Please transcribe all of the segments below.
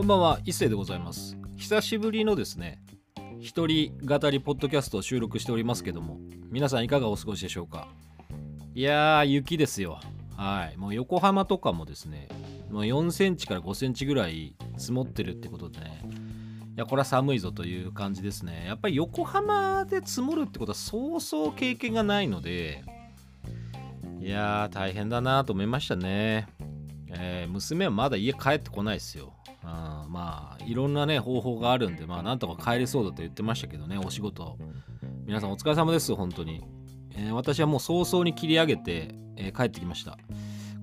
こんばんは、伊勢でございます。久しぶりのですね、一人語りポッドキャストを収録しておりますけども、皆さんいかがお過ごしでしょうか？いやー、雪ですよ。はい。もう横浜とかもですね、もう4センチから5センチぐらい積もってるってことでね、いや、これは寒いぞという感じですね。やっぱり横浜で積もるってことはそうそう経験がないので、いやー、大変だなと思いましたね。えー娘はまだ家帰ってこないですよ。あーまあいろんなね方法があるんでまあなんとか帰れそうだと言ってましたけどねお仕事。皆さんお疲れ様です本当に、えー私はもう早々に切り上げて、えー帰ってきました。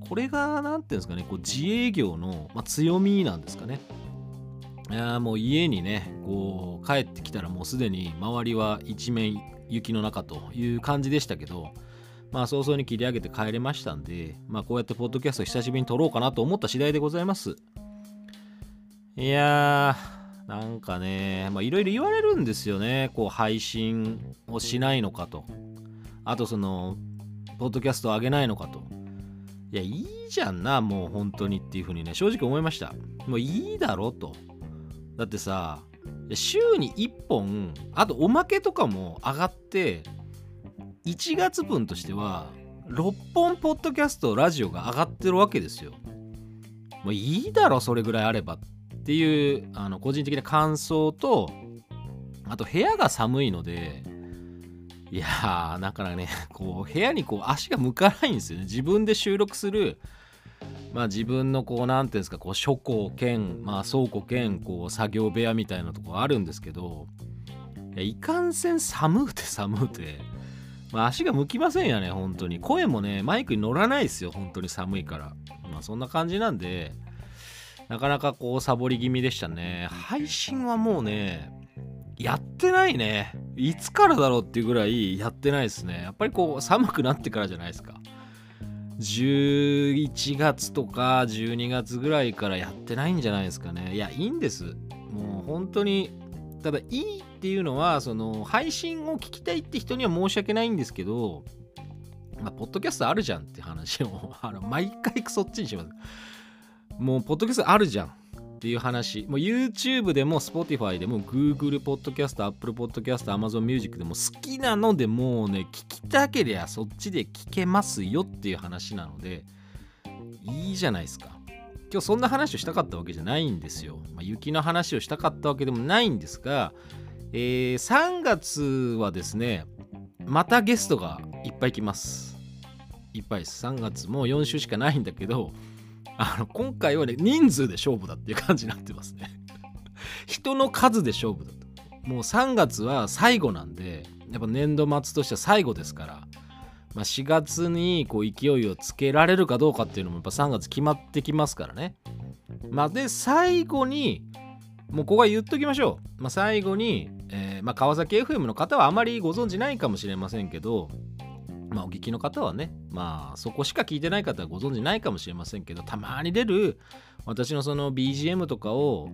これが何ていうんですかねこう自営業の、まあ、強みなんですかね。いやもう家にねこう帰ってきたらもうすでに周りは一面雪の中という感じでしたけどまあ早々に切り上げて帰れましたんで、まあこうやってポッドキャスト久しぶりに撮ろうかなと思った次第でございます。いやー、なんかね、いろいろ言われるんですよね。こう配信をしないのかと。あとその、ポッドキャストを上げないのかと。いや、いいじゃんな、もう本当にっていうふうにね、正直思いました。もういいだろと。だってさ、週に1本、あとおまけとかも上がって、1月分としては6本ポッドキャストラジオが上がってるわけですよ。もういいだろそれぐらいあればっていうあの個人的な感想とあと部屋が寒いのでいやーだからね こう部屋にこう足が向かないんですよね自分で収録するまあ自分のこうなんていうんですかこう書庫兼まあ倉庫兼こう作業部屋みたいなとこあるんですけどいやいかんせん寒うて寒うてまあ、足が向きませんよね、本当に。声もね、マイクに乗らないですよ、本当に寒いから。まあ、そんな感じなんで、なかなかこう、サボり気味でしたね。配信はもうね、やってないね。いつからだろうっていうぐらいやってないですね。やっぱりこう、寒くなってからじゃないですか。11月とか12月ぐらいからやってないんじゃないですかね。いや、いいんです。もう本当にただいいっていうのはその配信を聞きたいって人には申し訳ないんですけどまあポッドキャストあるじゃんって話をあの毎回そっちにしますもうポッドキャストあるじゃんっていう話もう YouTube でも Spotify でも Google ポッドキャスト Apple ポッドキャスト Amazon Music でも好きなのでもうね聞きたけりゃそっちで聞けますよっていう話なのでいいじゃないですか今日そんな話をしたかったわけじゃないんですよ。まあ、雪の話をしたかったわけでもないんですが、えー3月はですね、またゲストがいっぱい来ます。いっぱいです。3月もう4週しかないんだけど、あの今回はね、人数で勝負だっていう感じになってますね。人の数で勝負だと。もう3月は最後なんで、やっぱ年度末としては最後ですから、まあ、4月にこう勢いをつけられるかどうかっていうのもやっぱ3月決まってきますからね。まあ、で最後にもうここは言っときましょう。まあ、最後に、えーまあ、川崎 FM の方はあまりご存知ないかもしれませんけど、まあ、お聞きの方はね、まあ、そこしか聞いてない方はご存知ないかもしれませんけどたまに出る私のその BGM とかを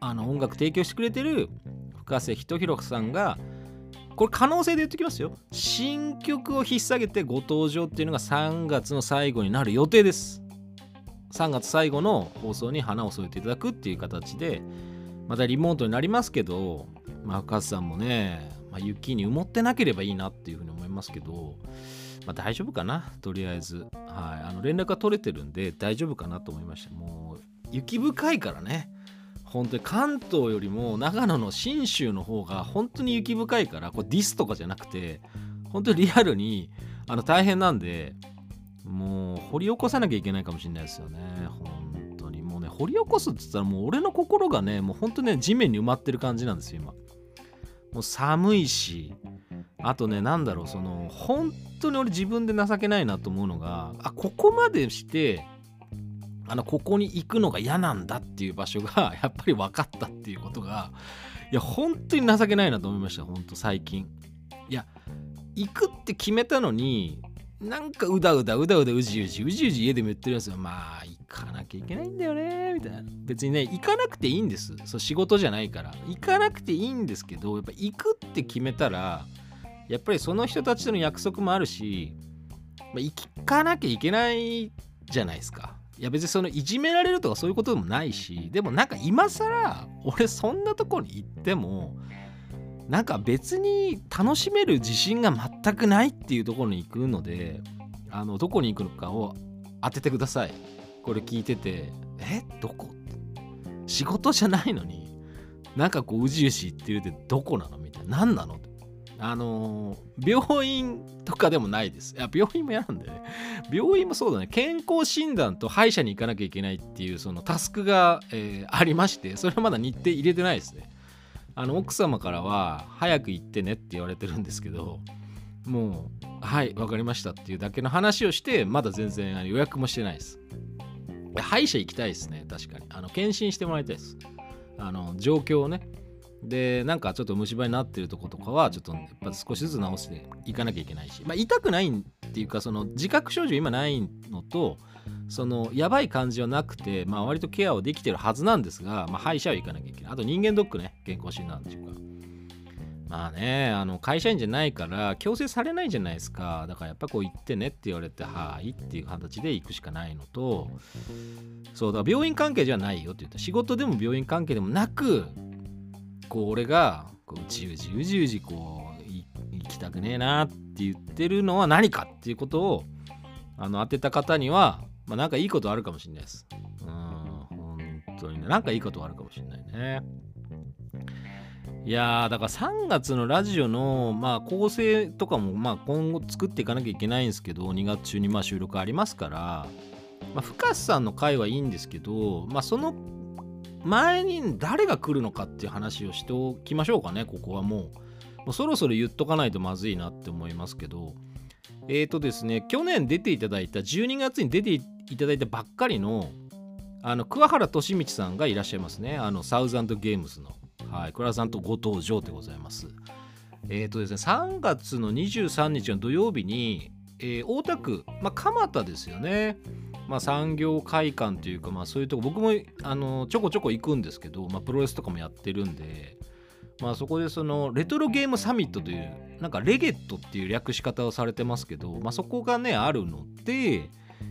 あの音楽提供してくれてる深瀬仁弘さんがこれ可能性で言ってきますよ。新曲を引っ提げてご登場っていうのが3月の最後になる予定です。3月最後の放送に花を添えていただくっていう形でまたリモートになりますけど、まあ、深津さんもね、まあ、雪に埋もってなければいいなっていうふうに思いますけど、まあ、大丈夫かな？とりあえず、はい、あの連絡が取れてるんで大丈夫かなと思いました。もう雪深いからね。本当に関東よりも長野の信州の方が本当に雪深いからこれディスとかじゃなくて本当にリアルにあの大変なんでもう掘り起こさなきゃいけないかもしれないですよね。本当に。もうね掘り起こすって言ったらもう俺の心がねもう本当ね地面に埋まってる感じなんですよ今。もう寒いしあとね何だろうその本当に俺自分で情けないなと思うのがあここまでしてあのここに行くのが嫌なんだっていう場所が やっぱり分かったっていうことがいや本当に情けないなと思いました本当最近。いや行くって決めたのになんかうだうだうだうだうじうじうじうじ家でも言ってるんですよまあ行かなきゃいけないんだよねみたいな。別にね行かなくていいんです。そう仕事じゃないから。行かなくていいんですけどやっぱ行くって決めたらやっぱりその人たちとの約束もあるし、まあ、行かなきゃいけないじゃないですか。いいや別にそのいじめられるとかそういうことでもないしでもなんか今更俺そんなとこに行ってもなんか別に楽しめる自信が全くないっていうところに行くのであのどこに行くのかを当ててくださいこれ聞いててえどこ？って仕事じゃないのになんかこううじうじ言ってるってどこなの？みたいな何なの？あのー、病院とかでもないです。いや、病院も嫌なんだよね。病院もそうだね。健康診断と歯医者に行かなきゃいけないっていうそのタスクが、えー、ありまして、それはまだ日程入れてないですね。あの奥様からは早く行ってねって言われてるんですけどもうはい分かりましたっていうだけの話をしてまだ全然予約もしてないです。歯医者行きたいですね確かに。あの検診してもらいたいです。あの状況をねでなんかちょっと虫歯になってるとことかはちょっとやっぱ少しずつ直していかなきゃいけないし、まあ、痛くないっていうかその自覚症状今ないのとそのやばい感じはなくて、まあ、割とケアをできてるはずなんですが、まあ、歯医者は行かなきゃいけない。あと人間ドックね。健康診断っていうか。まあねあの会社員じゃないから強制されないじゃないですか。だからやっぱこう行ってねって言われてはいっていう形で行くしかないのと。そうだ病院関係じゃないよって言った。仕事でも病院関係でもなくこう俺がこううじうじうじうじこう行きたくねえなって言ってるのは何かっていうことをあの当てた方にはまあなんかいいことあるかもしれないです。うん、本当にね。なんかいいことあるかもしれないね。いや、だから3月のラジオの、まあ、構成とかも、まあ、今後作っていかなきゃいけないんですけど、2月中にまあ収録ありますから、まあ、深瀬さんの回はいいんですけど、まあ、その前に誰が来るのかっていう話をしておきましょうかね、ここはもう。もうそろそろ言っとかないとまずいなって思いますけど、えっ、ー、とですね、去年出ていただいた、12月に出ていただいたばっかりの、あの、桑原俊道さんがいらっしゃいますね。あの、サウザンドゲームズの、はい、倉さんとご登場でございます。えっ、ー、とですね、3月の23日の土曜日に、えー、大田区、まあ、蒲田ですよね。まあ、産業会館というか、まあ、そういうとこ僕もあのちょこちょこ行くんですけど、まあ、プロレスとかもやってるんで、まあ、そこでそのレトロゲームサミットというなんかレゲットっていう略し方をされてますけど、まあ、そこがねあるので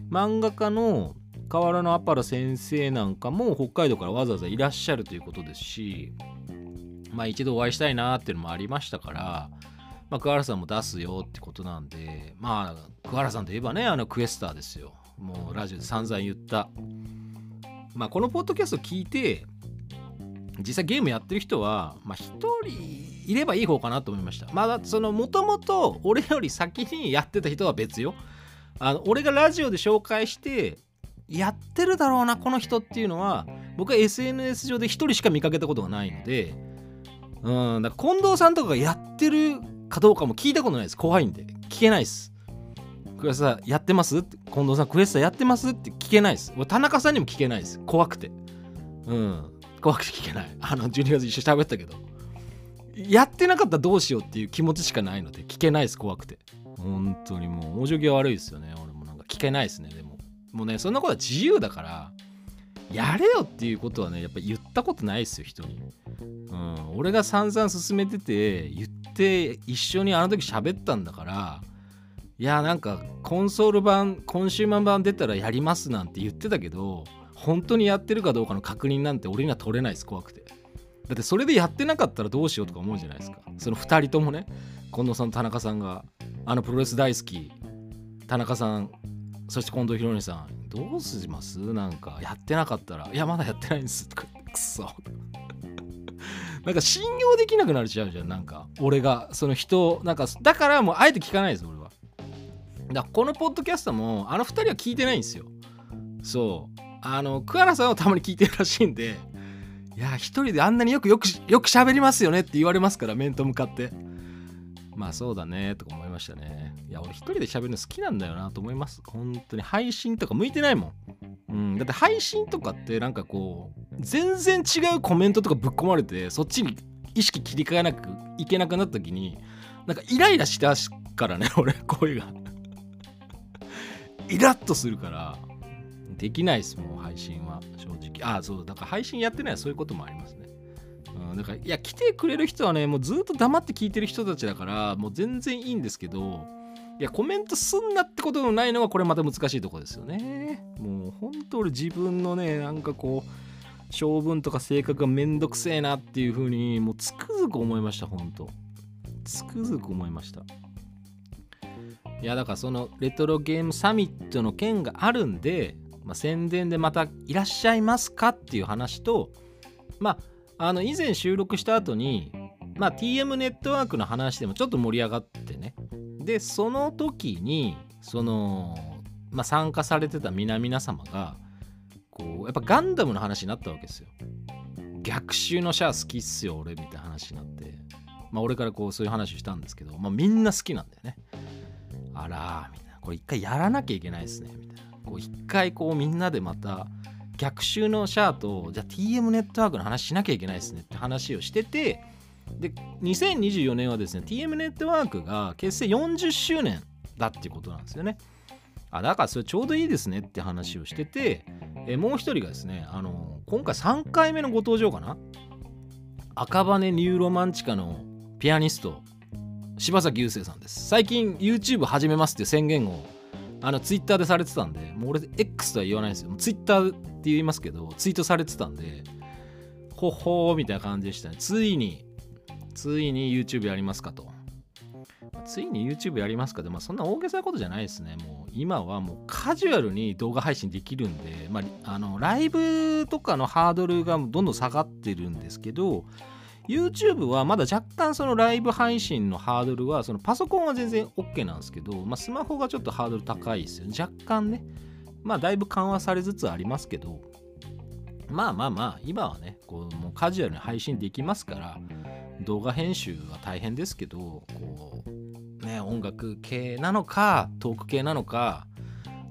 漫画家の河原のアパラ先生なんかも北海道からわざわざいらっしゃるということですしまあ一度お会いしたいなっていうのもありましたから、まあ、桑原さんも出すよってことなんでまあ桑原さんといえばねあのクエスターですよ。もうラジオで散々言ったまあこのポッドキャスト聞いて実際ゲームやってる人は、まあ、1人いればいい方かなと思いました。まあ、その、もともと俺より先にやってた人は別よ。あの、俺がラジオで紹介して、やってるだろうな、この人っていうのは、僕は SNS 上で1人しか見かけたことがないので、うん、だから近藤さんとかがやってるかどうかも聞いたことないです。怖いんで。聞けないです。クエスタやってます？って近藤さんクエスタやってます？って聞けないです。田中さんにも聞けないです。怖くて。うん。怖くて聞けない。あの、12月一緒に喋ったけど。やってなかったらどうしようっていう気持ちしかないので、聞けないです、怖くて。本当にもう、往生際悪いですよね。俺もなんか聞けないですね、でも。もうね、そんなことは自由だから、やれよっていうことはね、やっぱ言ったことないですよ、人に。うん、俺が散々進めてて、言って一緒にあの時喋ったんだから、いや、なんかコンソール版、コンシューマー版出たらやりますなんて言ってたけど、本当にやってるかどうかの確認なんて俺には取れないです怖くて。だってそれでやってなかったらどうしようとか思うじゃないですか。その2人ともね近藤さんと田中さんがあのプロレス大好き田中さんそして近藤宏さんどうします？なんかやってなかったらいやまだやってないんです。とかくそ。なんか信用できなくなるちゃうじゃん。なんか俺がその人なんかだからもうあえて聞かないです俺は。だこのポッドキャストもあの2人は聞いてないんですよ。そう。あの桑原さんはたまに聞いてるらしいんでいや一人であんなによくよくよく喋りますよねって言われますから面と向かって。まあそうだねとか思いましたね。いや俺一人で喋るの好きなんだよなと思います。本当に。配信とか向いてないもん。うん。だって配信とかってなんかこう全然違うコメントとかぶっ込まれてそっちに意識切り替えなくいけなくなった時になんかイライラしたからね俺声が。イラッとするから。できないですもん配信は。正直。ああそう。だから配信やってないそういうこともありますね。うん、だからいや来てくれる人はねもうずっと黙って聞いてる人たちだからもう全然いいんですけどいやコメントすんなってことのないのがこれまた難しいとこですよね。ももう本当俺自分のねなんかこう性分とか性格がめんどくせえなっていう風にもうつくづく思いました本当。つくづく思いました。いやだからそのレトロゲームサミットの件があるんで、まあ、宣伝でまたいらっしゃいますかっていう話とまああの以前収録した後にまあ TM ネットワークの話でもちょっと盛り上がってね。でその時にその、まあ、参加されてた皆々様がこうやっぱガンダムの話になったわけですよ。逆襲のシャア好きっすよ俺みたいな話になって。まあ俺からこうそういう話をしたんですけど、まあ、みんな好きなんだよね。あらみたいな。これ一回やらなきゃいけないですねみたいな。こう一回こうみんなでまた逆襲のシャアとじゃあ TM ネットワークの話しなきゃいけないですねって話をしててで2024年はですね TM ネットワークが結成40周年だっていうことなんですよね。あだからそれちょうどいいですねって話をしててえもう一人がですねあの今回3回目のご登場かな？赤羽ニューロマンチカのピアニスト柴崎雄生さんです最近 YouTube 始めますって宣言をあの Twitter でされてたんでもう俺 X とは言わないんですよ Twitter って言いますけどツイートされてたんでほほーみたいな感じでしたねついについに YouTube やりますかと。ついに YouTube やりますかで、まあ、そんな大げさなことじゃないですね。もう今はもうカジュアルに動画配信できるんで、まあ、あのライブとかのハードルがどんどん下がってるんですけど、YouTube はまだ若干そのライブ配信のハードルは、そのパソコンは全然 OK なんですけど、まあ、スマホがちょっとハードル高いですよね。若干ね。まあだいぶ緩和されつつありますけど、まあまあまあ、今はね、こうもうカジュアルに配信できますから、動画編集は大変ですけどこうね音楽系なのかトーク系なのか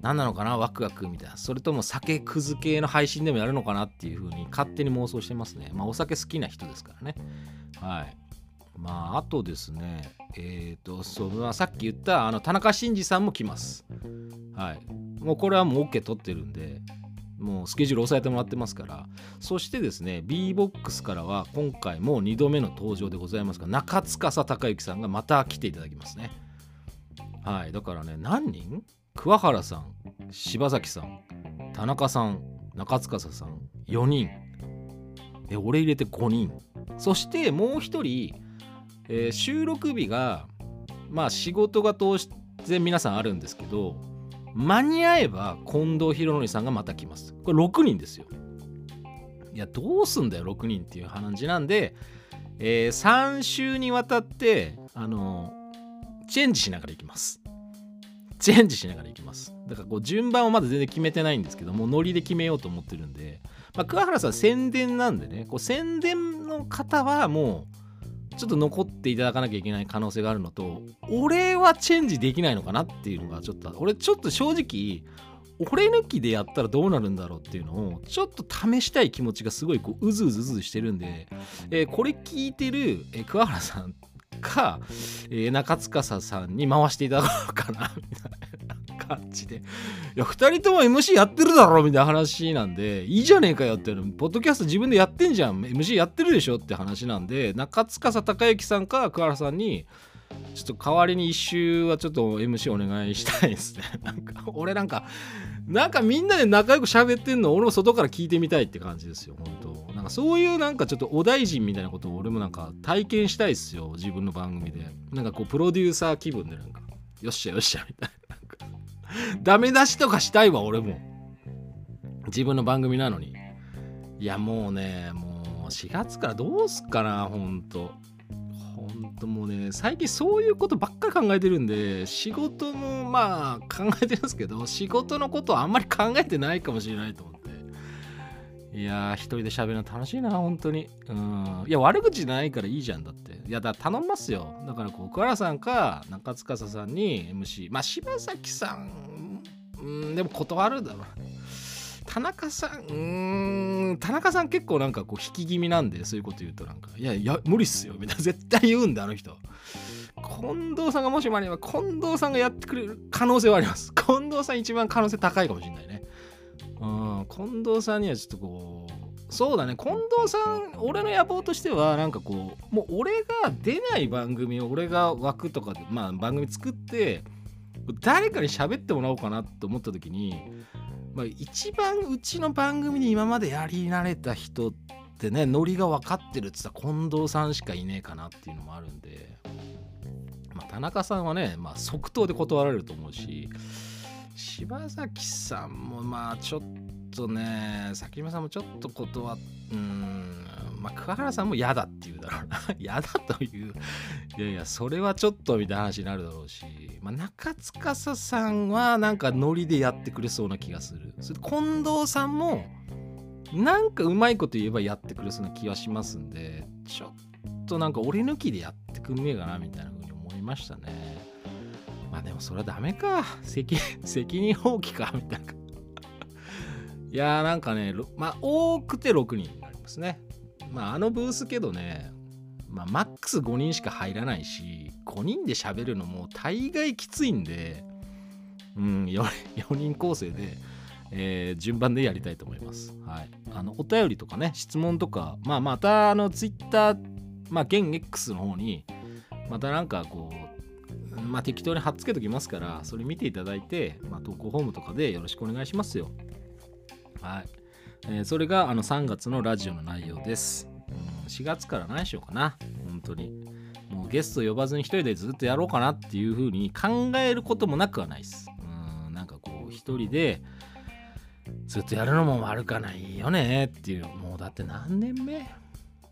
何なのかな？ワクワクみたいな。それとも酒くず系の配信でもやるのかなっていう風に勝手に妄想してますね。まあお酒好きな人ですからね。はい。まああとですね。えっ、ー、とそう、まあ、さっき言ったあの田中真二さんも来ます。はい。もうこれはもう OK 取ってるんでもうスケジュール押さえてもらってますから。そしてですね B-BOX からは今回も2度目の登場でございますが中司孝之さんがまた来ていただきますね。はい。だからね何人？桑原さん柴崎さん田中さん中司さん4人え俺入れて5人そしてもう1人、えー、収録日がまあ仕事が当然皆さんあるんですけど間に合えば近藤博則さんがまた来ます。これ6人ですよ。いや、どうすんだよ、6人っていう話なんで、えー、3週にわたって、あの、チェンジしながら行きます。チェンジしながら行きます。だからこう順番をまだ全然決めてないんですけども、ノリで決めようと思ってるんで、まあ、桑原さん宣伝なんでね、こう宣伝の方はもう、ちょっと残っていただかなきゃいけない可能性があるのと俺はチェンジできないのかなっていうのがちょっと俺ちょっと正直俺抜きでやったらどうなるんだろうっていうのをちょっと試したい気持ちがすごいこううずうずうずしてるんで、えー、これ聞いてる、えー、桑原さんか、えー、中司さんに回していただこうかな。感じで。いや、2人とも MC やってるだろみたいな話なんで、いいじゃねえかよっていうの、ポッドキャスト自分でやってんじゃん。MC やってるでしょって話なんで、中司孝之さんか桑原さんに、ちょっと代わりに一周はちょっと MC お願いしたいですね。なんか、俺なんか、なんかみんなで仲良く喋ってんの俺も外から聞いてみたいって感じですよ、本当なんかそういうなんかちょっとお大臣みたいなことを俺もなんか体験したいっすよ、自分の番組で。なんかこう、プロデューサー気分でなんか、よっしゃよっしゃみたいな。ダメ出しとかしたいわ俺も。自分の番組なのに。いやもうねもう4月からどうすっかなほんと。ほんともうね最近そういうことばっかり考えてるんで仕事もまあ考えてるんですけど仕事のことはあんまり考えてないかもしれないと思って。いやー一人で喋るの楽しいな本当に。うん。いや悪口ないからいいじゃんだって。いやだ頼みますよ。だからこう桑原さんか中司さんに MC まあ柴崎さんうんでも断るだろう田中さんうん田中さん結構なんかこう引き気味なんでそういうこと言うとなんか。いやいや無理っすよ。みたいな。絶対言うんだあの人。近藤さんがもしもあれば近藤さんがやってくれる可能性はあります。近藤さん一番可能性高いかもしれないね。うん、近藤さんにはちょっとこうそうだね。近藤さん俺の野望としてはなんかこうもう俺が出ない番組を俺が枠とかで、まあ、番組作って誰かに喋ってもらおうかなと思った時にまあ、一番うちの番組に今までやり慣れた人ってねノリが分かってるっつったら近藤さんしかいねえかなっていうのもあるんで、まあ、田中さんはね、まあ、即答で断られると思うし柴崎さんもまあちょっとね崎島さんもちょっと断っうんまあ桑原さんも嫌だって言うだろうな。嫌だという。いやいやそれはちょっとみたいな話になるだろうし、まあ、中司さんはなんかノリでやってくれそうな気がする。それ近藤さんもなんかうまいこと言えばやってくれそうな気はしますんでちょっとなんか俺抜きでやってくんねえかなみたいな風に思いましたね。まあでもそれはダメか責 責任放棄かみたいないやーなんかねまあ多くて6人になりますねまああのブースけどねまあマックス5人しか入らないし5人で喋るのも大概きついんでうん 4, 4人構成でえー、順番でやりたいと思います。はい。あの、お便りとかね、質問とか、まあ、また、あの、ツイッター、まあ、現 X の方に、またなんかこう、まあ、適当に貼っつけときますから、それ見ていただいて、まあ、投稿フォームとかでよろしくお願いしますよ。はい。えー、それが、あの、3月のラジオの内容です。うん、4月から何しようかな。本当に。もうゲスト呼ばずに一人でずっとやろうかなっていう風に考えることもなくはないです。うん、なんかこう、一人で、ずっとやるのも悪かないよねっていうもうだって何年目？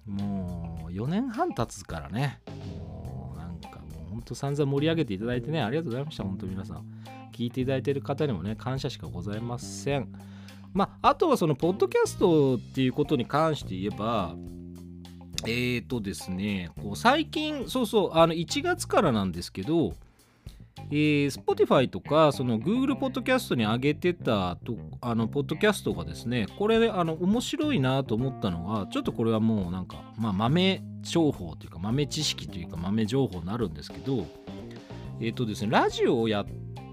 もう4年半経つからねかもうほんと散々盛り上げていただいてねありがとうございました本当皆さん。聞いていただいている方にもね感謝しかございません。まああとはそのポッドキャストっていうことに関して言えばえーとですねこう最近そうそうあの1月からなんですけどえー、Spotify とかその Google ポッドキャストに上げてたとあのポッドキャストがですねこれあの面白いなと思ったのがちょっとこれはもうなんか、まあ、豆情報というか豆知識というか豆情報になるんですけどえっ、ー、とですねラジオをや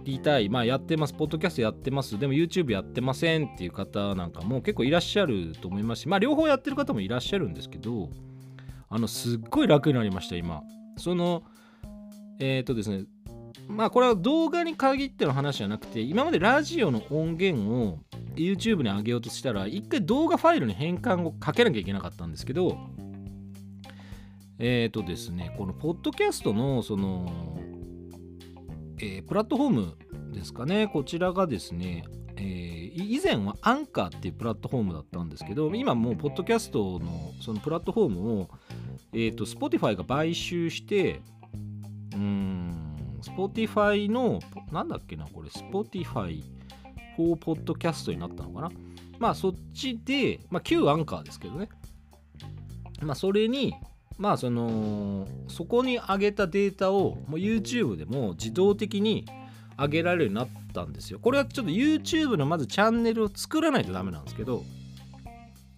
りたいまあやってますポッドキャストやってますでも YouTube やってませんっていう方なんかも結構いらっしゃると思いますしまあ両方やってる方もいらっしゃるんですけどあのすっごい楽になりました今。そのえっ、ー、とですねまあこれは動画に限っての話じゃなくて今までラジオの音源を YouTube に上げようとしたら一回動画ファイルに変換をかけなきゃいけなかったんですけどえっ、ー、とですねこのポッドキャストのその、えー、プラットフォームですかねこちらがですねえー、以前はアンカーっていうプラットフォームだったんですけど今もうポッドキャストのそのプラットフォームを、えーと、Spotify が買収してうん Spotify の、なんだっけな、これ、Spotify for Podcast になったのかな？まあ、そっちで、まあ、旧アンカーですけどね。まあ、それに、まあ、その、そこに上げたデータを、もう YouTube でも自動的に上げられるようになったんですよ。これはちょっと YouTube のまずチャンネルを作らないとダメなんですけど、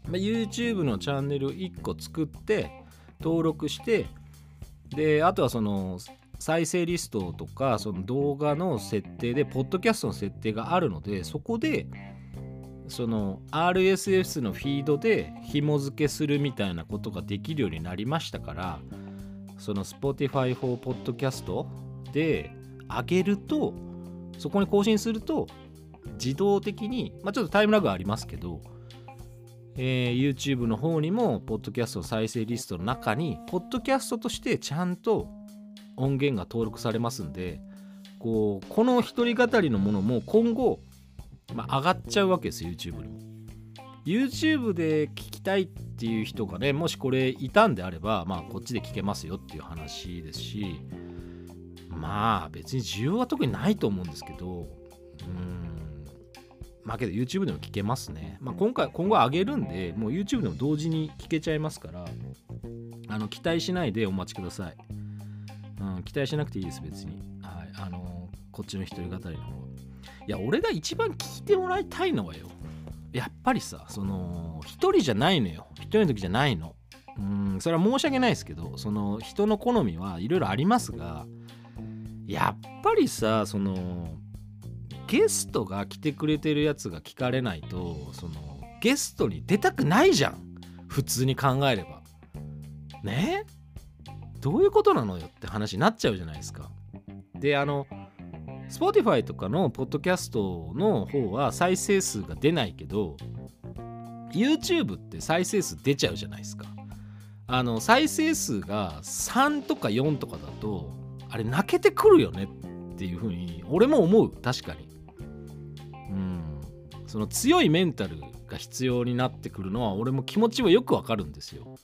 まあ、YouTube のチャンネルを1個作って、登録して、で、あとはその、再生リストとかその動画の設定でポッドキャストの設定があるのでそこでその RSS のフィードで紐付けするみたいなことができるようになりましたからその Spotify for Podcast で上げるとそこに更新すると自動的にまあちょっとタイムラグありますけどえー、YouTube の方にも、ポッドキャスト再生リストの中に、ポッドキャストとしてちゃんと音源が登録されますんでこうこの一人語りのものも今後、まあ、上がっちゃうわけです YouTube にも。YouTube で聞きたいっていう人がねもしこれいたんであればまあこっちで聞けますよっていう話ですしまあ別に需要は特にないと思うんですけどうん。まあけど YouTube でも聞けますね、まあ、今回今後上げるんでもう YouTube でも同時に聞けちゃいますからあの期待しないでお待ちください。期待しなくていいです、別に。はい。あの、こっちの一人語りの方。いや、俺が一番聞いてもらいたいのはよ。やっぱりさ、その、一人じゃないのよ。一人の時じゃないの。うん、それは申し訳ないですけど、その、人の好みはいろいろありますが、やっぱりさ、その、ゲストが来てくれてるやつが聞かれないと、その、ゲストに出たくないじゃん。普通に考えれば。ね？どういうことなのよって話になっちゃうじゃないですか。であの Spotify とかのポッドキャストの方は再生数が出ないけど YouTube って再生数出ちゃうじゃないですか。あの再生数が3とか4とかだとあれ泣けてくるよねっていうふうに俺も思う。確かに。うん。その強いメンタルが必要になってくるのは俺も気持ちはよくわかるんですよ。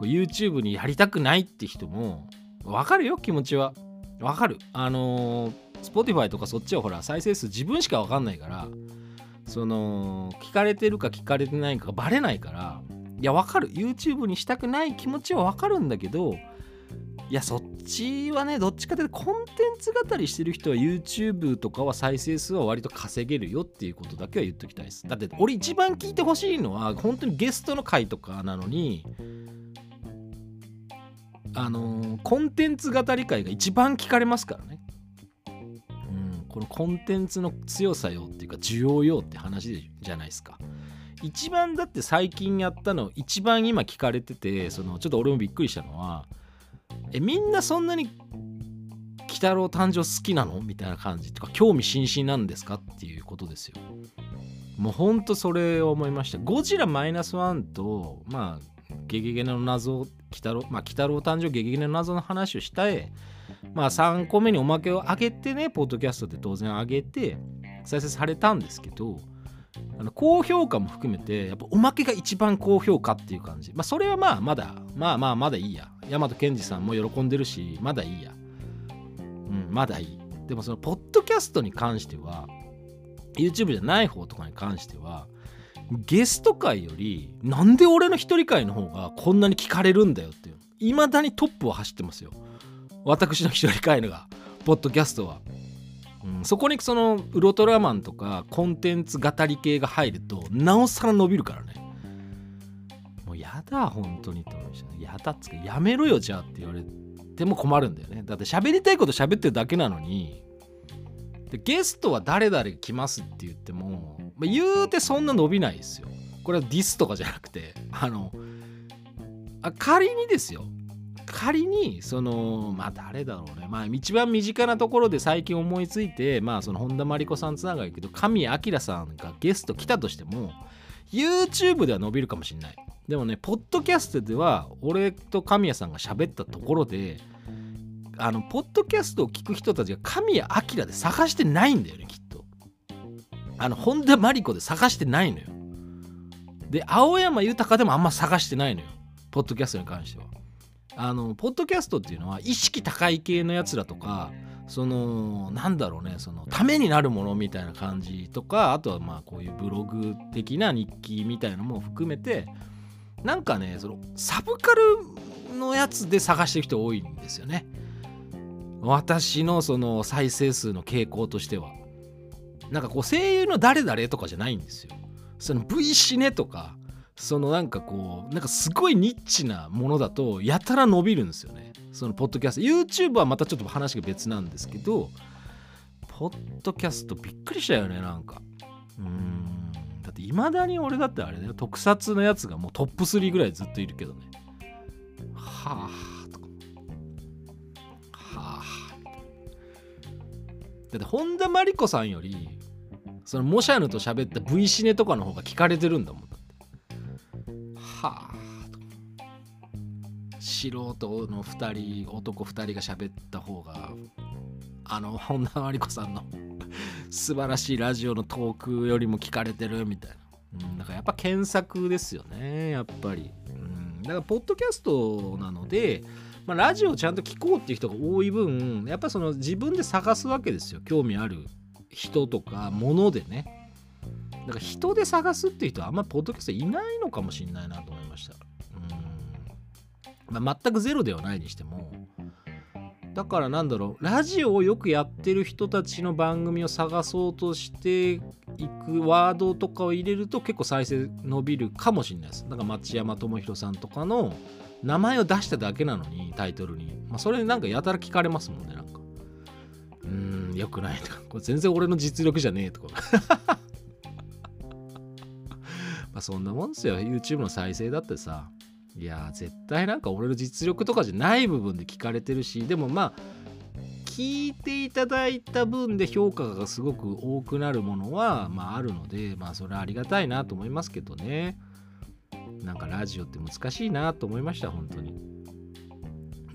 こう YouTube にやりたくないって人もわかるよ気持ちは。わかる。あのー、Spotify とかそっちはほら再生数自分しかわかんないからその聞かれてるか聞かれてないかバレないからいやわかる。YouTube にしたくない気持ちはわかるんだけどいやそっちはねどっちかというとコンテンツ語りしてる人は YouTube とかは再生数は割と稼げるよっていうことだけは言っときたいです。だって俺一番聞いてほしいのは本当にゲストの回とかなのにあのコンテンツ語り会が一番聞かれますからね。うんこのコンテンツの強さよっていうか需要よって話じゃないですか。一番だって最近やったの一番今聞かれててそのちょっと俺もびっくりしたのはえみんなそんなに鬼太郎誕生好きなの？みたいな感じとか興味津々なんですか？っていうことですよ。もうほんとそれを思いました。ゴジラマイナスワンとまあゲゲゲの謎鬼太郎まあ鬼太郎誕生ゲゲゲの謎の話をしたいまあ3個目におまけを上げてね、ポッドキャストで当然上げて、再生されたんですけど、あの高評価も含めて、やっぱおまけが一番高評価っていう感じ。まあそれはまあまだ、まあまあまだいいや。大和健二さんも喜んでるし、まだいいや。うん、まだいい。でもそのポッドキャストに関しては、YouTube じゃない方とかに関しては、ゲスト界よりなんで俺の一人会の方がこんなに聞かれるんだよっていう。いまだにトップを走ってますよ。私の一人会のが。ポッドキャストは、うん、そこにそのウルトラマンとかコンテンツ語り系が入るとなおさら伸びるからね。もうやだ本当にと思いましたやだっつかやめろよじゃあって言われても困るんだよね。だって喋りたいこと喋ってるだけなのに。でゲストは誰々来ますって言っても、まあ、言うてそんな伸びないですよ。これはディスとかじゃなくてあのあ仮にですよ。仮にそのまあ誰だろうね。まあ一番身近なところで最近思いついてまあその本田真理子さんつながるけど神谷明さんがゲスト来たとしても YouTube では伸びるかもしんない。でもねポッドキャストでは俺と神谷さんが喋ったところであのポッドキャストを聞く人たちが神谷明で探してないんだよねきっとあの本田真理子で探してないのよ。で青山豊でもあんま探してないのよ。ポッドキャストに関しては。あのポッドキャストっていうのは意識高い系のやつらとかそのなんだろうねそのためになるものみたいな感じとかあとはまあこういうブログ的な日記みたいなのも含めてなんかねそのサブカルのやつで探してる人多いんですよね。私のその再生数の傾向としては。なんかこう声優の誰々とかじゃないんですよ。その V シネとかそのなんかこうなんかすごいニッチなものだとやたら伸びるんですよね。そのポッドキャスト YouTube はまたちょっと話が別なんですけどポッドキャストびっくりしたよねなんか。うん。だっていまだに俺だってあれだよ。特撮のやつがもうトップ3ぐらいずっといるけどね。はあとか。はあだって本田真理子さんよりそのモシャヌと喋った V シネとかの方が聞かれてるんだもん。はあ。素人の2人男2人が喋った方があの本田真理子さんの 素晴らしいラジオのトークよりも聞かれてるみたいな、うん、だからやっぱ検索ですよねやっぱり、うん、だからポッドキャストなので、まあ、ラジオちゃんと聞こうっていう人が多い分やっぱその自分で探すわけですよ興味ある人とかものでねだから人で探すっていう人はあんまりポッドキャストいないのかもしれないなと思いました。うんまあ、全くゼロではないにしてもだからなんだろうラジオをよくやってる人たちの番組を探そうとしていくワードとかを入れると結構再生伸びるかもしれないです。だから松山智弘さんとかの名前を出しただけなのにタイトルに、まあ、それなんかやたら聞かれますもんねなんか。よくないとか。これ全然俺の実力じゃねえとか。まあそんなもんですよ。YouTube の再生だってさ。いや絶対なんか俺の実力とかじゃない部分で聞かれてるし。でもまあ聞聞いていただいた分で評価がすごく多くなるものは、まあ、あるのでまあそれはありがたいなと思いますけどね。なんかラジオって難しいなと思いました本当に。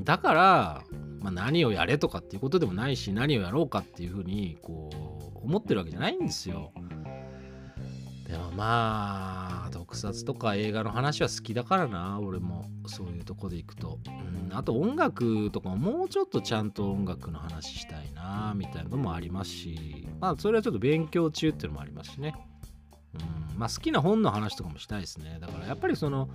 だから、まあ、何をやれとかっていうことでもないし何をやろうかっていうふうにこう思ってるわけじゃないんですよ。でもまあ特撮とか映画の話は好きだからな俺も。そういうとこでいくと、うん、あと音楽とかももうちょっとちゃんと音楽の話したいなみたいなのもありますしまあそれはちょっと勉強中っていうのもありますしね、うん、まあ好きな本の話とかもしたいですね。だからやっぱりその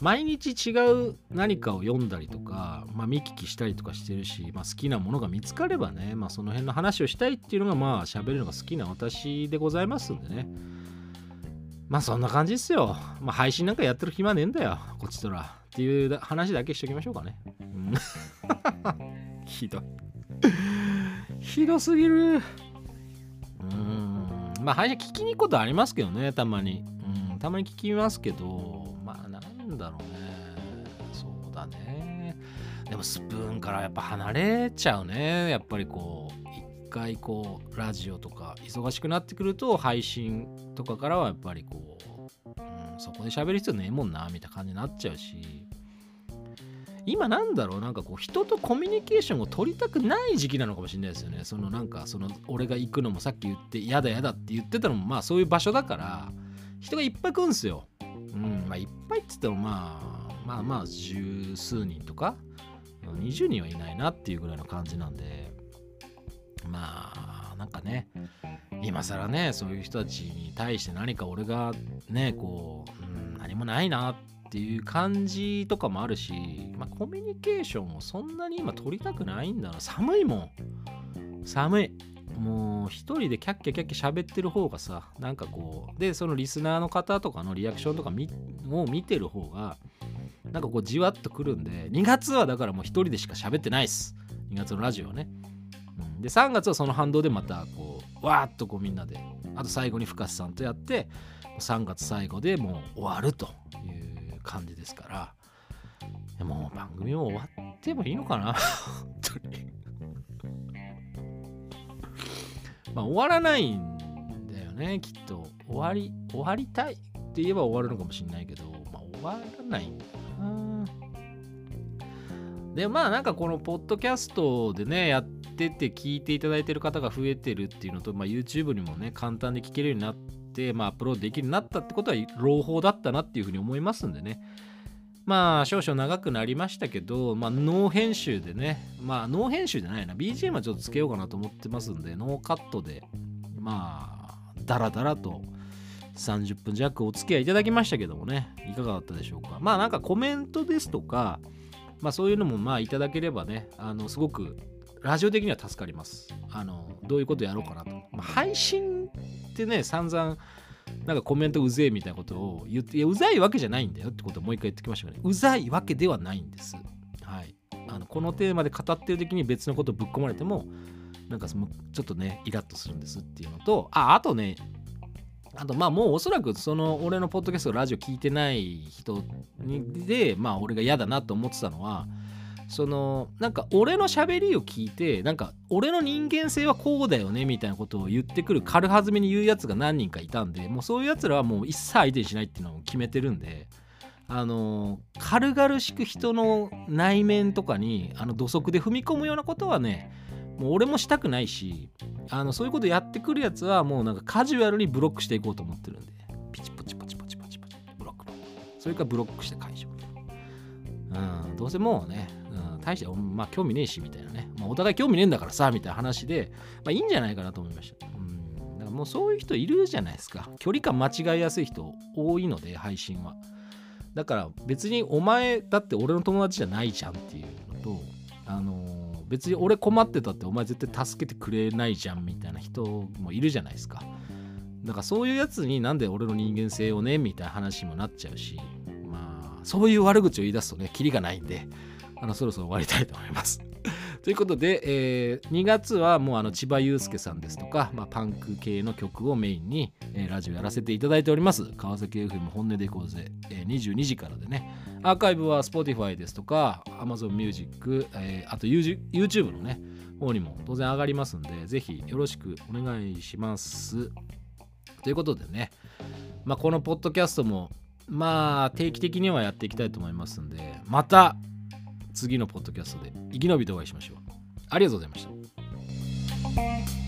毎日違う何かを読んだりとか、まあ、見聞きしたりとかしてるし、まあ、好きなものが見つかればね、まあ、その辺の話をしたいっていうのがまあ喋るのが好きな私でございますんでね。まあそんな感じっすよ。まあ配信なんかやってる暇ねえんだよ、こっちとら。っていう話だけしときましょうかね。うん、ひどい。ひどすぎる。うん。まあ配信聞きに行くことありますけどね、たまに。うん、たまに聞きますけど、だろうね。そうだね。でもスプーンからやっぱ離れちゃうね。やっぱりこう一、回こうラジオとか忙しくなってくると配信とかからはやっぱりこう、うん、そこで喋る必要ねえもんなみたいな感じになっちゃうし今なんだろう？なんかこう人とコミュニケーションを取りたくない時期なのかもしれないですよねそのなんかその俺が行くのもさっき言って嫌だ嫌だって言ってたのもまあそういう場所だから人がいっぱい来るんですようん。まあいっぱいっつってもまあまあまあ十数人とか20人はいないなっていうぐらいの感じなんでまあなんかね今更ねそういう人たちに対して何か俺がねこう、うん、何もないなっていう感じとかもあるし、まあ、コミュニケーションをそんなに今取りたくないんだな。寒いもん。寒いもう一人でキャッキャキャッキャ喋ってる方がさなんかこうでそのリスナーの方とかのリアクションとかを見てる方がなんかこうじわっとくるんで2月はだからもう一人でしか喋ってないっす。2月のラジオはね。で3月はその反動でまたこうわーっとこうみんなであと最後に深瀬さんとやって3月最後でもう終わるという感じですから。もう番組も終わってもいいのかな本当に。まあ終わらないんだよねきっと。終わり終わりたいって言えば終わるのかもしれないけどまあ終わらないんだな。でまあなんかこのポッドキャストでねやってて聞いていただいてる方が増えてるっていうのと、まあ、YouTube にもね簡単に聞けるようになって、まあ、アップロードできるようになったってことは朗報だったなっていうふうに思いますんでね。まあ少々長くなりましたけど、まあ、ノー編集でねまあノー編集じゃないな BGM はちょっとつけようかなと思ってますんでノーカットでまあダラダラと30分弱お付き合いいただきましたけどもねいかがだったでしょうかまあなんかコメントですとかまあそういうのもまあいただければねあのすごくラジオ的には助かります。あの、どういうことやろうかなと。まあ、配信ってね、散々、なんかコメントうぜえみたいなことを言って、いや、うざいわけじゃないんだよってことをもう一回言ってきましたけどね。うざいわけではないんです。はい。あのこのテーマで語ってる時に別のことぶっ込まれても、なんかそのちょっとね、イラッとするんですっていうのと、あ、あとね、あとまあもうおそらくその俺のポッドキャストラジオ聞いてない人にでまあ俺が嫌だなと思ってたのはそのなんか俺の喋りを聞いてなんか俺の人間性はこうだよねみたいなことを言ってくる軽はずみに言うやつが何人かいたんでもうそういうやつらはもう一切相手にしないっていうのを決めてるんであの軽々しく人の内面とかにあの土足で踏み込むようなことはねもう俺もしたくないしあのそういうことやってくるやつはもうなんかカジュアルにブロックしていこうと思ってるんでピチポチポチポチポチポチブロック。それからブロックして解除うんどうせもうね大して、まあ、興味ねえしみたいなね、まあ、お互い興味ねえんだからさみたいな話で、まあ、いいんじゃないかなと思いました。うんだからもうそういう人いるじゃないですか。距離感間違いやすい人多いので、配信は。だから別にお前だって俺の友達じゃないじゃんっていうのと、あのー、別に俺困ってたってお前絶対助けてくれないじゃんみたいな人もいるじゃないですか。だからそういうやつになんで俺の人間性をねみたいな話もなっちゃうし、まあそういう悪口を言い出すとね、キリがないんで、あのそろそろ終わりたいと思います。ということで、えー、2月はもうあの千葉雄介さんですとか、まあ、パンク系の曲をメインに、えー、ラジオやらせていただいております。川崎 FM 本音でいこうぜ、えー、22時からでね、アーカイブは Spotify ですとか Amazon Music、えー、あと YouTube のね、方にも当然上がりますんで、ぜひよろしくお願いします。ということでね、まあ、このポッドキャストも、まあ、定期的にはやっていきたいと思いますんで、また次のポッドキャストで生き延びてお会いしましょう。ありがとうございました。